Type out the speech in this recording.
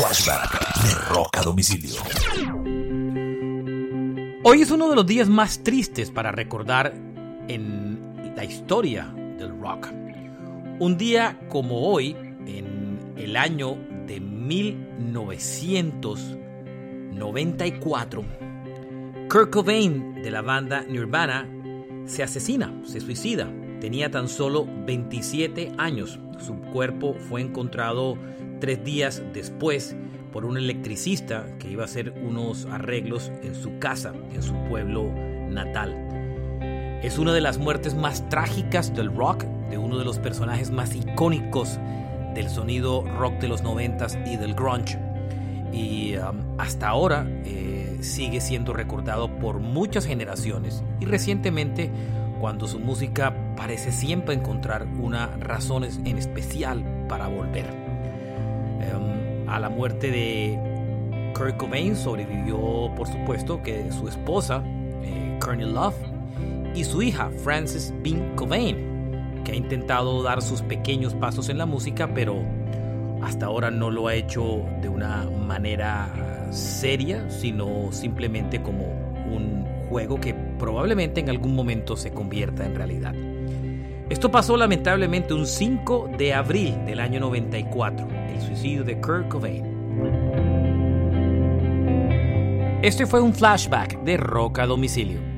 Flashback de Rock a Domicilio. Hoy es uno de los días más tristes para recordar en la historia del rock. Un día como hoy, en el año de 1994, Kurt Cobain de la banda Nirvana se asesina, se suicida. Tenía tan solo 27 años. Su cuerpo fue encontrado tres días después por un electricista que iba a hacer unos arreglos en su casa, en su pueblo natal. Es una de las muertes más trágicas del rock, de uno de los personajes más icónicos del sonido rock de los 90 y del grunge. Y um, hasta ahora eh, sigue siendo recordado por muchas generaciones y recientemente cuando su música parece siempre encontrar una razón en especial para volver. A la muerte de Kurt Cobain sobrevivió, por supuesto, que su esposa, eh, Courtney Love, y su hija, Frances Bean Cobain, que ha intentado dar sus pequeños pasos en la música, pero hasta ahora no lo ha hecho de una manera seria, sino simplemente como un juego que probablemente en algún momento se convierta en realidad. Esto pasó lamentablemente un 5 de abril del año 94, el suicidio de Kurt Cobain. Este fue un flashback de Roca Domicilio.